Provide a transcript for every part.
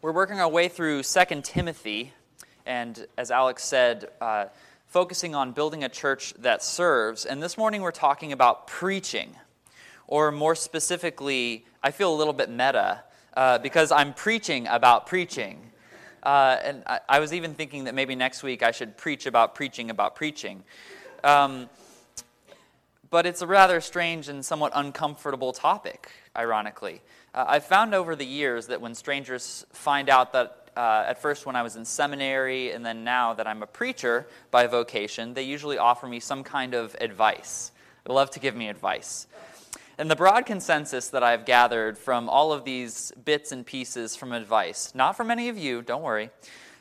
We're working our way through 2 Timothy, and as Alex said, uh, focusing on building a church that serves. And this morning we're talking about preaching, or more specifically, I feel a little bit meta uh, because I'm preaching about preaching. Uh, and I, I, was even thinking that maybe next week I should preach about preaching about preaching. Um, but it's a rather strange and somewhat uncomfortable topic, ironically. Uh, I've found over the years that when strangers find out that uh, at first when I was in seminary and then now that I'm a preacher by vocation, they usually offer me some kind of advice. They love to give me advice. And the broad consensus that I've gathered from all of these bits and pieces from advice, not from any of you, don't worry,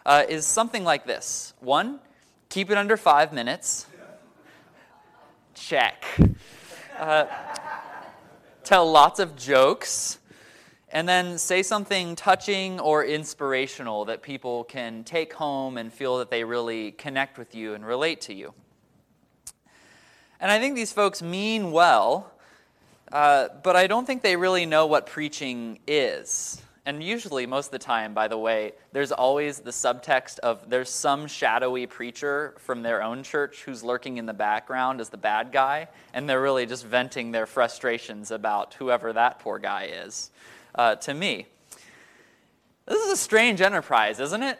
uh, is something like this one, keep it under five minutes. Check. Uh, tell lots of jokes and then say something touching or inspirational that people can take home and feel that they really connect with you and relate to you. And I think these folks mean well, uh, but I don't think they really know what preaching is. And usually, most of the time, by the way, there's always the subtext of there's some shadowy preacher from their own church who's lurking in the background as the bad guy, and they're really just venting their frustrations about whoever that poor guy is uh, to me. This is a strange enterprise, isn't it?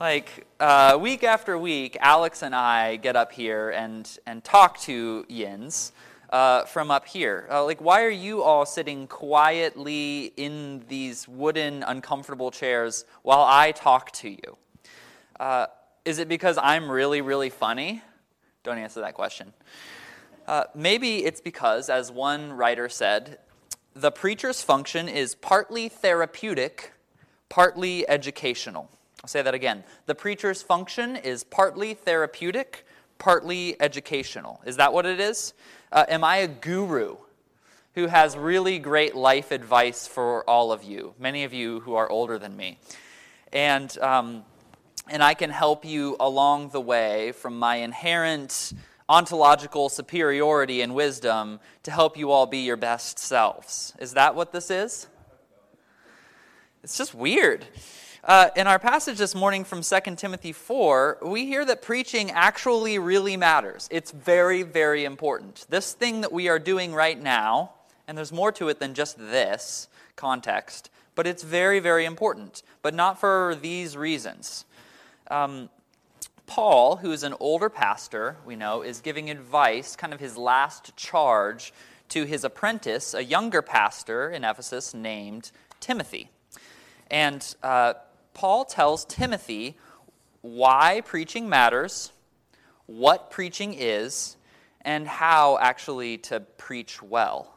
Like, uh, week after week, Alex and I get up here and, and talk to Yins uh, from up here. Uh, like, why are you all sitting quietly in these wooden, uncomfortable chairs while I talk to you? Uh, is it because I'm really, really funny? Don't answer that question. Uh, maybe it's because, as one writer said, the preacher's function is partly therapeutic, partly educational. I'll say that again. The preacher's function is partly therapeutic, partly educational. Is that what it is? Uh, am I a guru who has really great life advice for all of you, many of you who are older than me? And, um, and I can help you along the way from my inherent ontological superiority and wisdom to help you all be your best selves. Is that what this is? It's just weird. Uh, in our passage this morning from 2 Timothy 4, we hear that preaching actually really matters. It's very, very important. This thing that we are doing right now, and there's more to it than just this context, but it's very, very important, but not for these reasons. Um, Paul, who is an older pastor, we know, is giving advice, kind of his last charge, to his apprentice, a younger pastor in Ephesus named Timothy. And uh, Paul tells Timothy why preaching matters, what preaching is, and how actually to preach well.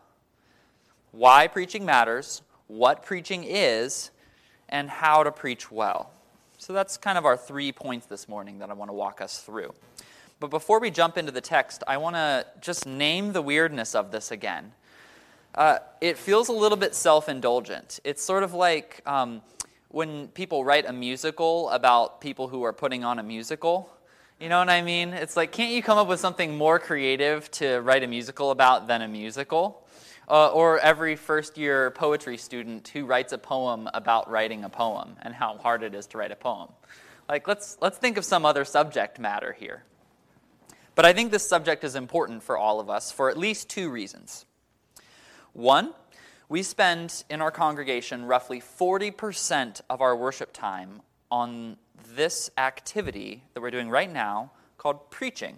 Why preaching matters, what preaching is, and how to preach well. So that's kind of our three points this morning that I want to walk us through. But before we jump into the text, I want to just name the weirdness of this again. Uh, it feels a little bit self indulgent. It's sort of like um, when people write a musical about people who are putting on a musical. You know what I mean? It's like, can't you come up with something more creative to write a musical about than a musical? Uh, or every first year poetry student who writes a poem about writing a poem and how hard it is to write a poem. Like, let's, let's think of some other subject matter here. But I think this subject is important for all of us for at least two reasons. One, we spend in our congregation roughly 40% of our worship time on this activity that we're doing right now called preaching.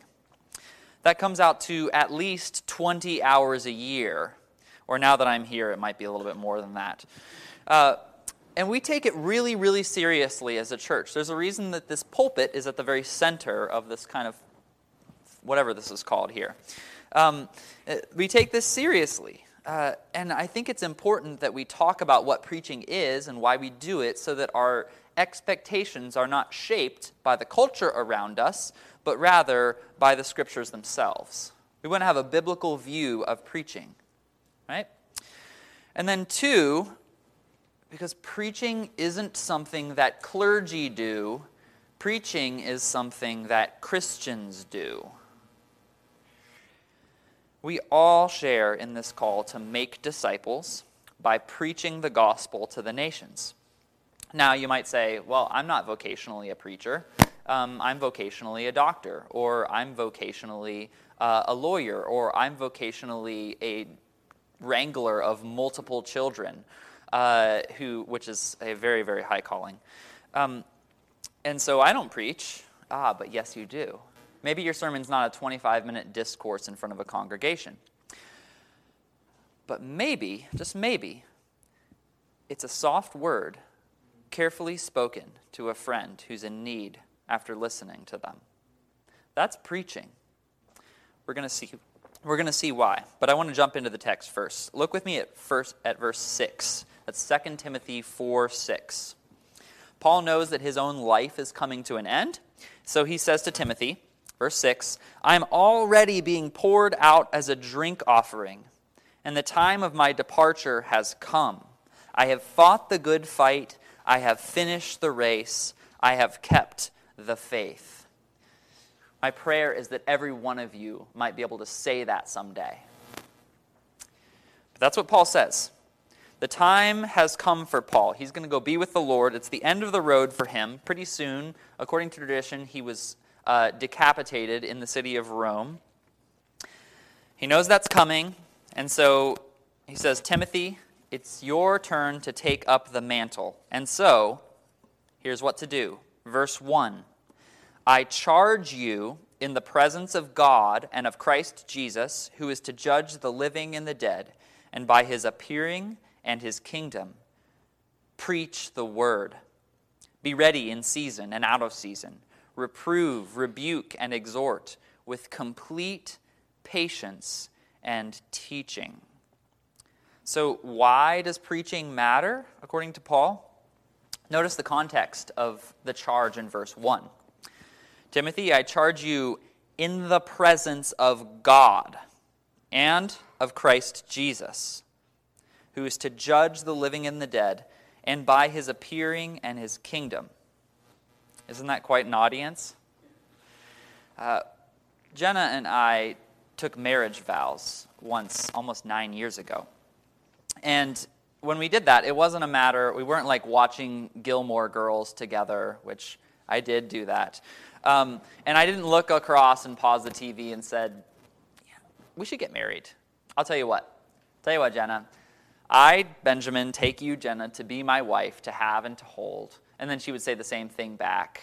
That comes out to at least 20 hours a year or now that I'm here, it might be a little bit more than that. Uh, and we take it really, really seriously as a church. There's a reason that this pulpit is at the very center of this kind of whatever this is called here. Um, uh, we take this seriously. Uh, and I think it's important that we talk about what preaching is and why we do it so that our expectations are not shaped by the culture around us, but rather by the scriptures themselves. We want to have a biblical view of preaching right? And then, two, because preaching isn't something that clergy do, preaching is something that Christians do. We all share in this call to make disciples by preaching the gospel to the nations. Now, you might say, well, I'm not vocationally a preacher. Um, I'm vocationally a doctor, or I'm vocationally uh, a lawyer, or I'm vocationally a wrangler of multiple children, uh, who, which is a very, very high calling. Um, and so I don't preach. Ah, but yes, you do. Maybe your sermon's not a 25 minute discourse in front of a congregation. But maybe, just maybe, it's a soft word carefully spoken to a friend who's in need after listening to them. That's preaching. We're going to see we're going to see why, but I want to jump into the text first. Look with me at first at verse 6. That's 2 Timothy 4 6. Paul knows that his own life is coming to an end, so he says to Timothy, verse 6, I am already being poured out as a drink offering, and the time of my departure has come. I have fought the good fight. I have finished the race. I have kept the faith. My prayer is that every one of you might be able to say that someday. But that's what Paul says. The time has come for Paul. He's going to go be with the Lord. It's the end of the road for him. Pretty soon, according to tradition, he was uh, decapitated in the city of Rome. He knows that's coming, and so he says, Timothy, it's your turn to take up the mantle. And so, here's what to do. Verse 1 I charge you in the presence of God and of Christ Jesus, who is to judge the living and the dead, and by his appearing and his kingdom, preach the word. Be ready in season and out of season. Reprove, rebuke, and exhort with complete patience and teaching. So, why does preaching matter, according to Paul? Notice the context of the charge in verse 1. Timothy, I charge you in the presence of God and of Christ Jesus, who is to judge the living and the dead, and by his appearing and his kingdom. Isn't that quite an audience? Uh, Jenna and I took marriage vows once, almost nine years ago. And when we did that, it wasn't a matter, we weren't like watching Gilmore Girls together, which I did do that. Um, and I didn't look across and pause the TV and said, yeah, we should get married. I'll tell you what. Tell you what, Jenna. I, Benjamin, take you, Jenna, to be my wife, to have and to hold. And then she would say the same thing back.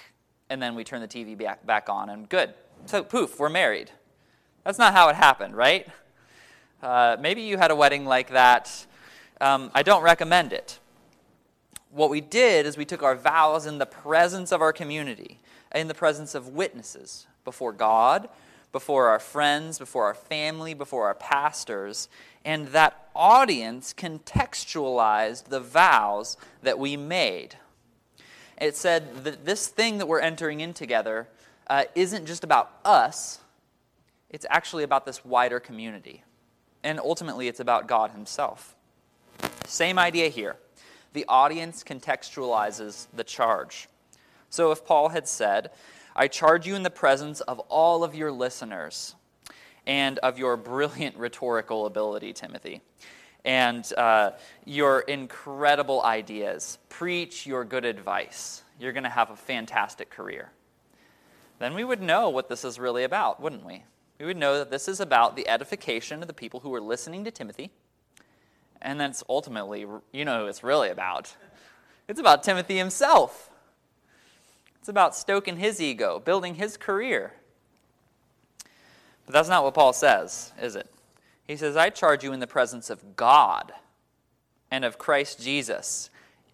And then we turn the TV back, back on, and good. So, poof, we're married. That's not how it happened, right? Uh, maybe you had a wedding like that um, I don't recommend it. What we did is we took our vows in the presence of our community, in the presence of witnesses, before God, before our friends, before our family, before our pastors, and that audience contextualized the vows that we made. It said that this thing that we're entering in together uh, isn't just about us, it's actually about this wider community. And ultimately, it's about God Himself. Same idea here. The audience contextualizes the charge. So if Paul had said, I charge you in the presence of all of your listeners and of your brilliant rhetorical ability, Timothy, and uh, your incredible ideas, preach your good advice. You're going to have a fantastic career. Then we would know what this is really about, wouldn't we? We would know that this is about the edification of the people who are listening to Timothy and that's ultimately, you know who it's really about. It's about Timothy himself. It's about stoking his ego, building his career. But that's not what Paul says, is it? He says, I charge you in the presence of God and of Christ Jesus,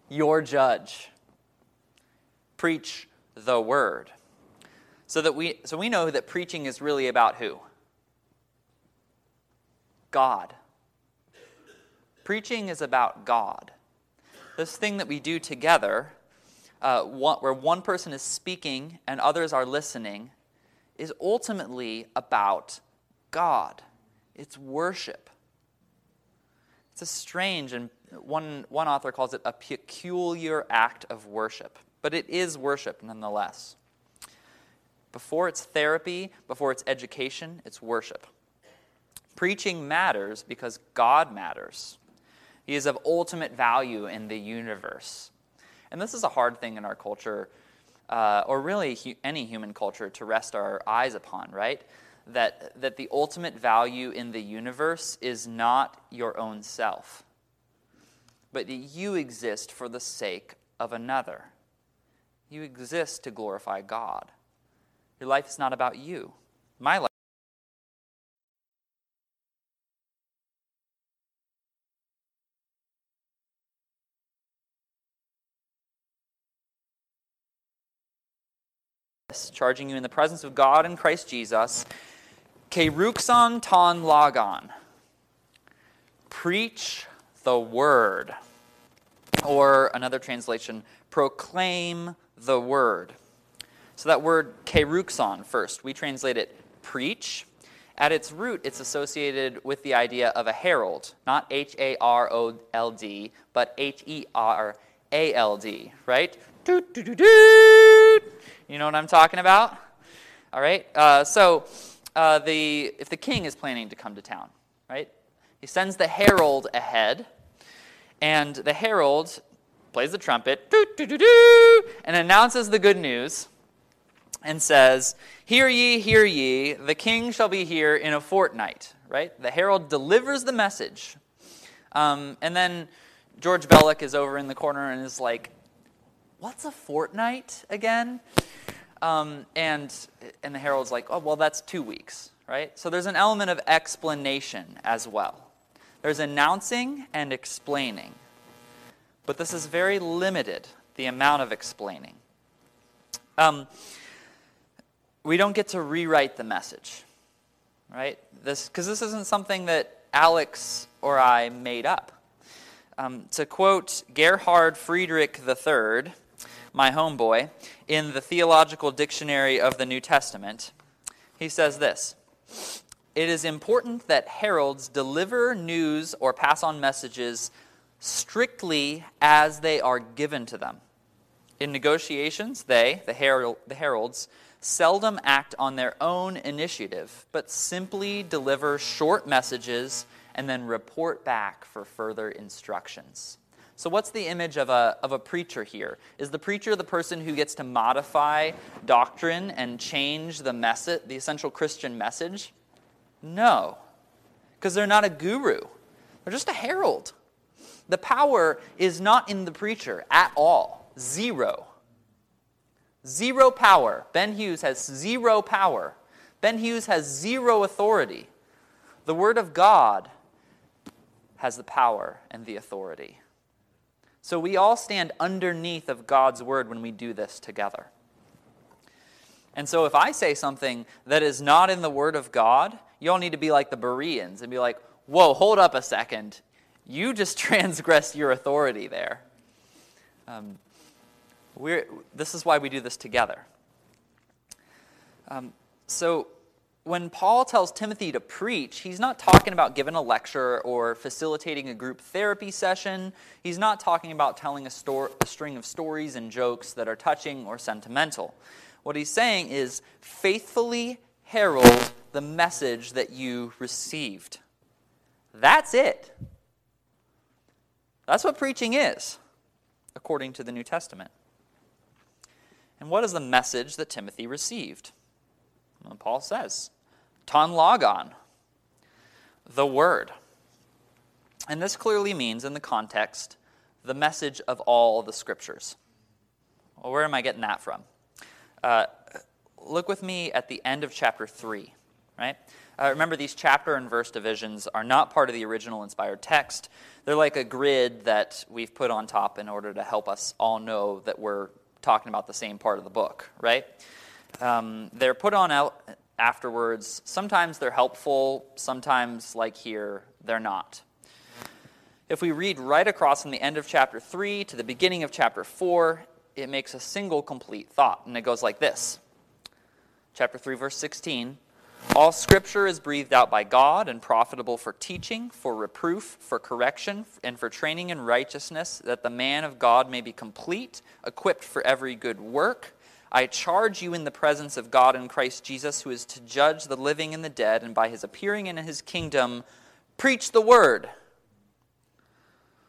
your judge. Preach the word. So that we so we know that preaching is really about who? God. Preaching is about God. This thing that we do together, uh, one, where one person is speaking and others are listening, is ultimately about God. It's worship. It's a strange, and one, one author calls it a peculiar act of worship, but it is worship nonetheless. Before it's therapy, before it's education, it's worship. Preaching matters because God matters. He is of ultimate value in the universe. And this is a hard thing in our culture, uh, or really hu- any human culture, to rest our eyes upon, right? That, that the ultimate value in the universe is not your own self, but that you exist for the sake of another. You exist to glorify God. Your life is not about you. My life. Charging you in the presence of God and Christ Jesus, keruxon ton logon. Preach the word. Or another translation, proclaim the word. So that word keruxon first, we translate it preach. At its root, it's associated with the idea of a herald, not H A R O L D, but H E R A L D, right? Doot, doot, doot, doot. You know what I'm talking about? All right. Uh, so, uh, the if the king is planning to come to town, right? He sends the herald ahead, and the herald plays the trumpet, doo, doo, doo, and announces the good news, and says, "Hear ye, hear ye! The king shall be here in a fortnight." Right? The herald delivers the message, um, and then George Bellick is over in the corner and is like, "What's a fortnight again?" Um, and, and the herald's like, oh, well, that's two weeks, right? So there's an element of explanation as well. There's announcing and explaining. But this is very limited, the amount of explaining. Um, we don't get to rewrite the message, right? This Because this isn't something that Alex or I made up. Um, to quote Gerhard Friedrich III, my homeboy, in the Theological Dictionary of the New Testament, he says this It is important that heralds deliver news or pass on messages strictly as they are given to them. In negotiations, they, the, herald, the heralds, seldom act on their own initiative, but simply deliver short messages and then report back for further instructions. So, what's the image of a, of a preacher here? Is the preacher the person who gets to modify doctrine and change the message, the essential Christian message? No, because they're not a guru, they're just a herald. The power is not in the preacher at all. Zero. Zero power. Ben Hughes has zero power. Ben Hughes has zero authority. The Word of God has the power and the authority. So we all stand underneath of God's word when we do this together. And so if I say something that is not in the word of God, you all need to be like the Bereans and be like, whoa, hold up a second. You just transgressed your authority there. Um, we're, this is why we do this together. Um, so when Paul tells Timothy to preach, he's not talking about giving a lecture or facilitating a group therapy session. He's not talking about telling a, sto- a, string of stories and jokes that are touching or sentimental. What he's saying is faithfully herald the message that you received. That's it. That's what preaching is, according to the New Testament. And what is the message that Timothy received? Well, Paul says, ton logon, the word. And this clearly means, in the context, the message of all the scriptures. Well, where am I getting that from? Uh, look with me at the end of chapter 3, right? Uh, remember, these chapter and verse divisions are not part of the original inspired text. They're like a grid that we've put on top in order to help us all know that we're talking about the same part of the book, right? Um, they're put on out afterwards. Sometimes they're helpful, sometimes, like here, they're not. If we read right across from the end of chapter 3 to the beginning of chapter 4, it makes a single complete thought, and it goes like this Chapter 3, verse 16 All scripture is breathed out by God and profitable for teaching, for reproof, for correction, and for training in righteousness, that the man of God may be complete, equipped for every good work. I charge you in the presence of God and Christ Jesus, who is to judge the living and the dead, and by his appearing in his kingdom, preach the word.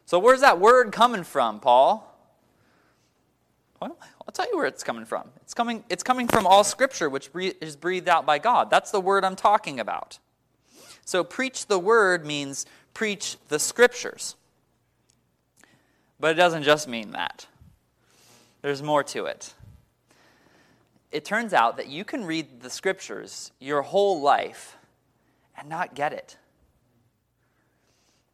So, where's that word coming from, Paul? Well, I'll tell you where it's coming from. It's coming, it's coming from all Scripture, which is breathed out by God. That's the word I'm talking about. So, preach the word means preach the Scriptures. But it doesn't just mean that, there's more to it. It turns out that you can read the Scriptures your whole life and not get it.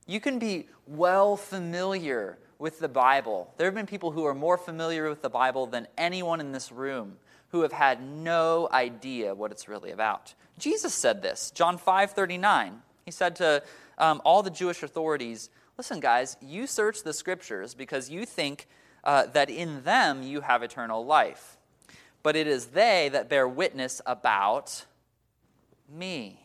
You can be well familiar with the Bible. There have been people who are more familiar with the Bible than anyone in this room who have had no idea what it's really about. Jesus said this, John 5 39. He said to um, all the Jewish authorities, Listen, guys, you search the scriptures because you think uh, that in them you have eternal life. But it is they that bear witness about me.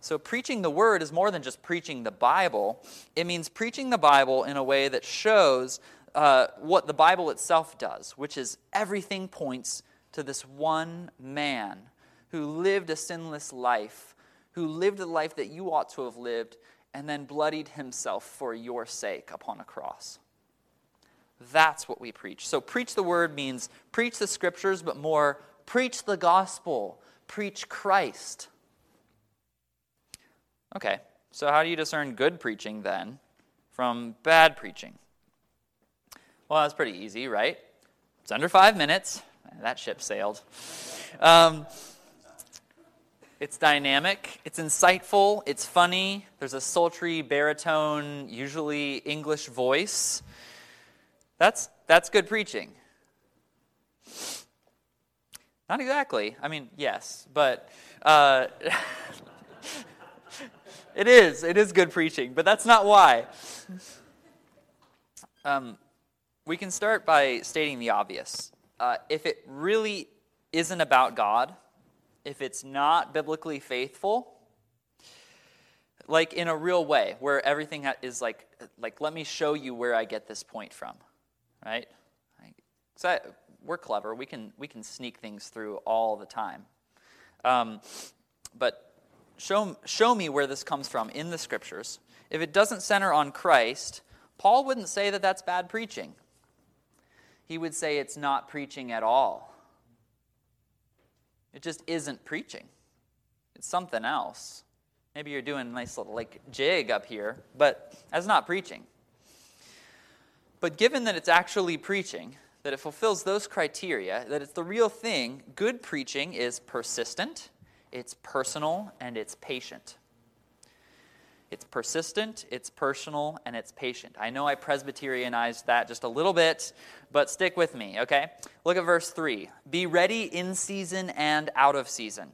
So, preaching the word is more than just preaching the Bible. It means preaching the Bible in a way that shows uh, what the Bible itself does, which is everything points to this one man who lived a sinless life, who lived the life that you ought to have lived, and then bloodied himself for your sake upon a cross. That's what we preach. So, preach the word means preach the scriptures, but more, preach the gospel, preach Christ. Okay, so how do you discern good preaching then from bad preaching? Well, that's pretty easy, right? It's under five minutes. That ship sailed. Um, it's dynamic, it's insightful, it's funny. There's a sultry baritone, usually English voice. That's, that's good preaching. Not exactly. I mean, yes, but uh, It is. It is good preaching, but that's not why. Um, we can start by stating the obvious. Uh, if it really isn't about God, if it's not biblically faithful, like in a real way, where everything is like, like let me show you where I get this point from, right? So we're clever. We can we can sneak things through all the time. Um, but show, show me where this comes from in the scriptures. If it doesn't center on Christ, Paul wouldn't say that that's bad preaching. He would say it's not preaching at all. It just isn't preaching. It's something else. Maybe you're doing a nice little like jig up here, but that's not preaching. But given that it's actually preaching, that it fulfills those criteria, that it's the real thing, good preaching is persistent, it's personal, and it's patient. It's persistent, it's personal, and it's patient. I know I Presbyterianized that just a little bit, but stick with me, okay? Look at verse 3. Be ready in season and out of season.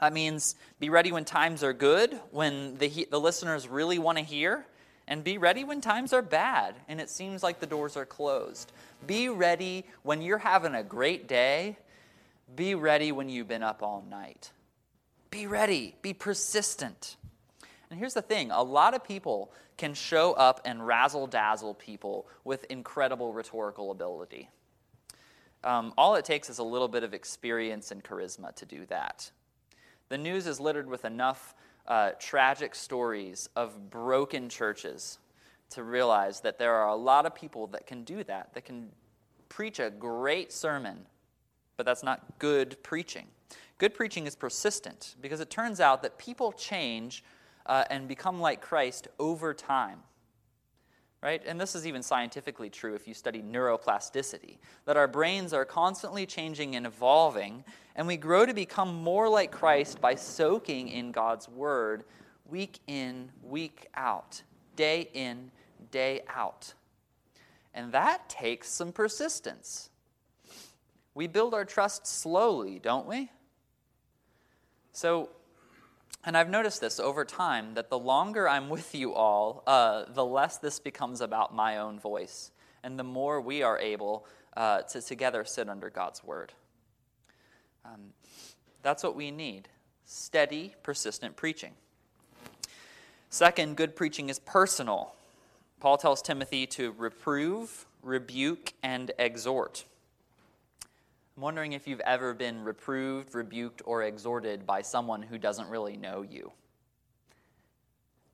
That means be ready when times are good, when the, the listeners really want to hear, and be ready when times are bad and it seems like the doors are closed. Be ready when you're having a great day be ready when you've been up all night. Be ready, be persistent. And here's the thing a lot of people can show up and razzle dazzle people with incredible rhetorical ability. Um, all it takes is a little bit of experience and charisma to do that. The news is littered with enough uh, tragic stories of broken churches to realize that there are a lot of people that can do that, that can preach a great sermon but that's not good preaching. Good preaching is persistent because it turns out that people change uh, and become like Christ over time. Right? And this is even scientifically true if you study neuroplasticity, that our brains are constantly changing and evolving, and we grow to become more like Christ by soaking in God's Word week in, week out, day in, day out. And that takes some persistence. We build our trust slowly, don't we? So, and I've noticed this over time that the longer I'm with you all, uh, the less this becomes about my own voice, and the more we are able uh, to together sit under God's word. Um, that's what we need steady, persistent preaching. Second, good preaching is personal. Paul tells Timothy to reprove, rebuke, and exhort. I'm wondering if you've ever been reproved, rebuked, or exhorted by someone who doesn't really know you.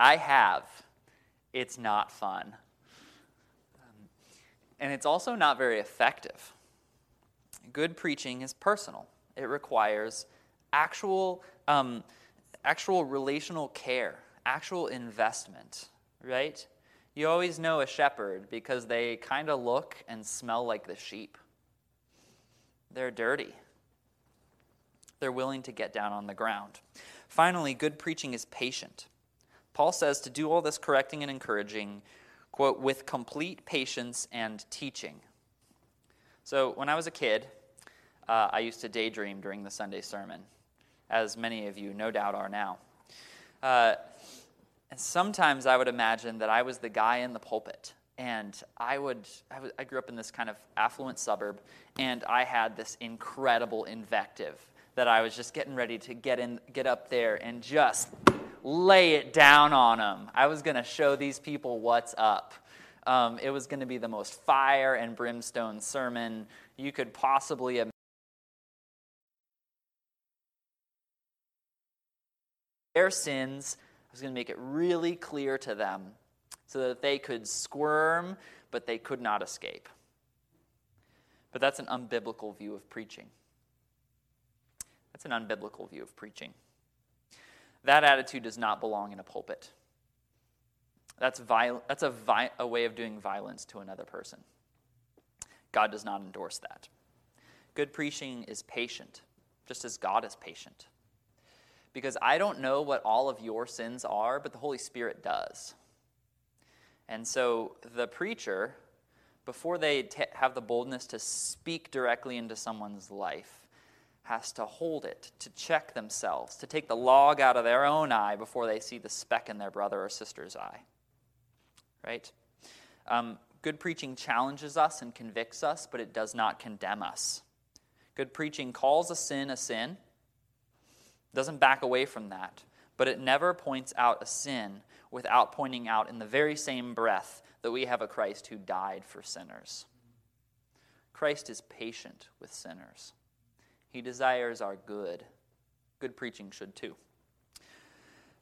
I have. It's not fun. And it's also not very effective. Good preaching is personal, it requires actual, um, actual relational care, actual investment, right? You always know a shepherd because they kind of look and smell like the sheep. They're dirty. They're willing to get down on the ground. Finally, good preaching is patient. Paul says to do all this correcting and encouraging, quote, with complete patience and teaching. So when I was a kid, uh, I used to daydream during the Sunday sermon, as many of you no doubt are now. Uh, and sometimes I would imagine that I was the guy in the pulpit. And I would, I, I grew up in this kind of affluent suburb, and I had this incredible invective that I was just getting ready to get in, get up there and just lay it down on them. I was going to show these people what's up. Um, it was going to be the most fire and brimstone sermon you could possibly imagine. Their sins, I was going to make it really clear to them so that they could squirm, but they could not escape. But that's an unbiblical view of preaching. That's an unbiblical view of preaching. That attitude does not belong in a pulpit. That's, viol- that's a, vi- a way of doing violence to another person. God does not endorse that. Good preaching is patient, just as God is patient. Because I don't know what all of your sins are, but the Holy Spirit does. And so the preacher, before they t- have the boldness to speak directly into someone's life, has to hold it, to check themselves, to take the log out of their own eye before they see the speck in their brother or sister's eye. Right? Um, good preaching challenges us and convicts us, but it does not condemn us. Good preaching calls a sin a sin, doesn't back away from that, but it never points out a sin without pointing out in the very same breath that we have a Christ who died for sinners. Christ is patient with sinners. He desires our good. Good preaching should too.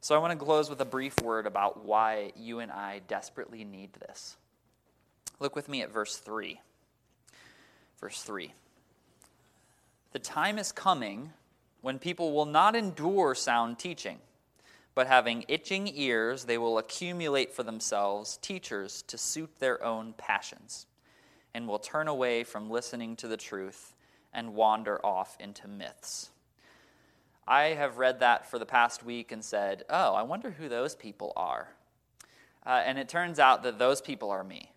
So I want to close with a brief word about why you and I desperately need this. Look with me at verse 3. Verse 3. The time is coming when people will not endure sound teaching, but having itching ears, they will accumulate for themselves teachers to suit their own passions, and will turn away from listening to the truth and wander off into myths. I have read that for the past week and said, oh, I wonder who those people are. Uh, and it turns out that those people are me.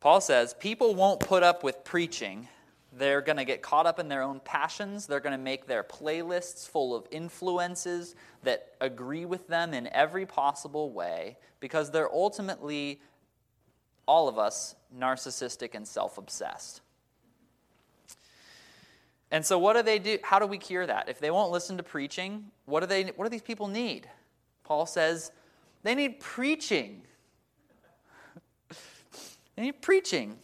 Paul says, people won't put up with preaching. They're going to get caught up in their own passions. They're going to make their playlists full of influences that agree with them in every possible way because they're ultimately, all of us, narcissistic and self obsessed. And so what do they do? How do we cure that? If they won't listen to preaching, what do they what do these people need? Paul says they need preaching. they need preaching.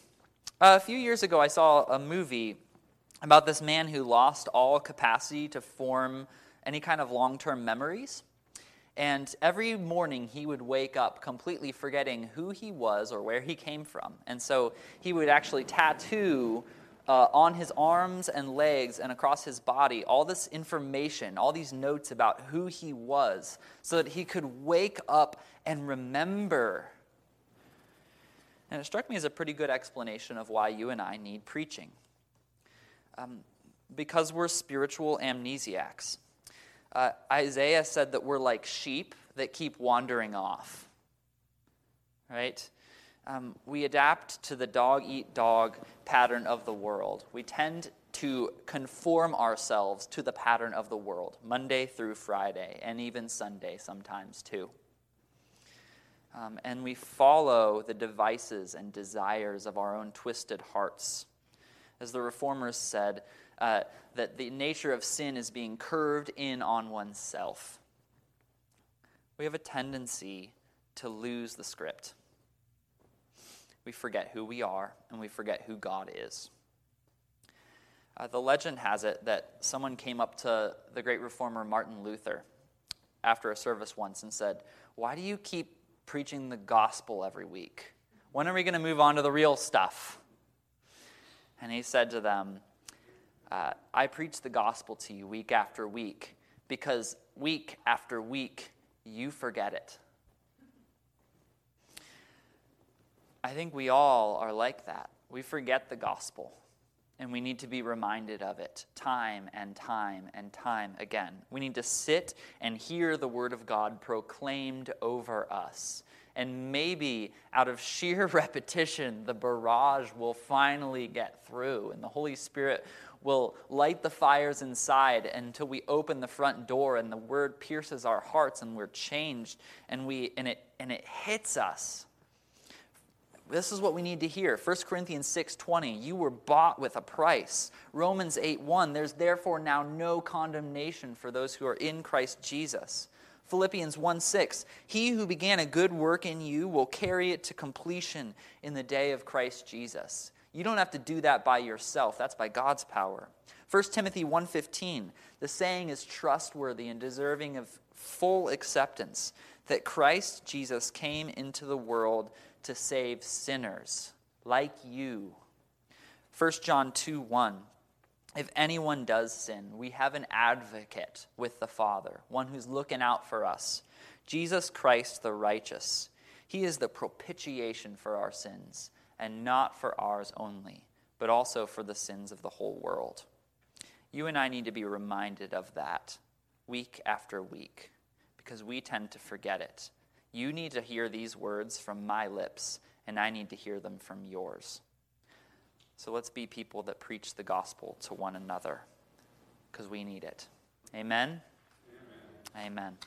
Uh, a few years ago I saw a movie about this man who lost all capacity to form any kind of long-term memories. And every morning he would wake up completely forgetting who he was or where he came from. And so he would actually tattoo uh, on his arms and legs and across his body all this information, all these notes about who he was, so that he could wake up and remember. And it struck me as a pretty good explanation of why you and I need preaching. Um, because we're spiritual amnesiacs. Uh, Isaiah said that we're like sheep that keep wandering off. Right? um, we adapt to the dog eat dog pattern of the world. We tend to conform ourselves to the pattern of the world, Monday through Friday, and even Sunday sometimes too. Um, and we follow the devices and desires of our own twisted hearts. As the reformers said, uh, that the nature of sin is being curved in on oneself. We have a tendency to lose the script we forget who we are and we forget who God is. Uh, the legend has it that someone came up to the great reformer Martin Luther after a service once and said, Why do you keep preaching the gospel every week? When are we going to move on to the real stuff? And he said to them, uh, I preach the gospel to you week after week because week after week you forget it. I think we all are like that. We forget the gospel, and we need to be reminded of it time and time and time again. We need to sit and hear the word of God proclaimed over us. And maybe out of sheer repetition, the barrage will finally get through, and the Holy Spirit will light the fires inside until we open the front door and the word pierces our hearts and we're changed and we and it and it hits us this is what we need to hear 1 corinthians 6.20 you were bought with a price romans 8.1 there's therefore now no condemnation for those who are in christ jesus philippians 1.6 he who began a good work in you will carry it to completion in the day of christ jesus you don't have to do that by yourself. That's by God's power. 1 Timothy 1:15. The saying is trustworthy and deserving of full acceptance that Christ Jesus came into the world to save sinners like you. 1 John 2 1. If anyone does sin, we have an advocate with the Father, one who's looking out for us Jesus Christ the righteous. He is the propitiation for our sins and not for ours only, but also for the sins of the whole world. You and I need to be reminded of that week after week because we tend to forget it. You need to hear these words from my lips, and I need to hear them from yours. So let's be people that preach the gospel to one another because we need it. Amen? Amen. Amen.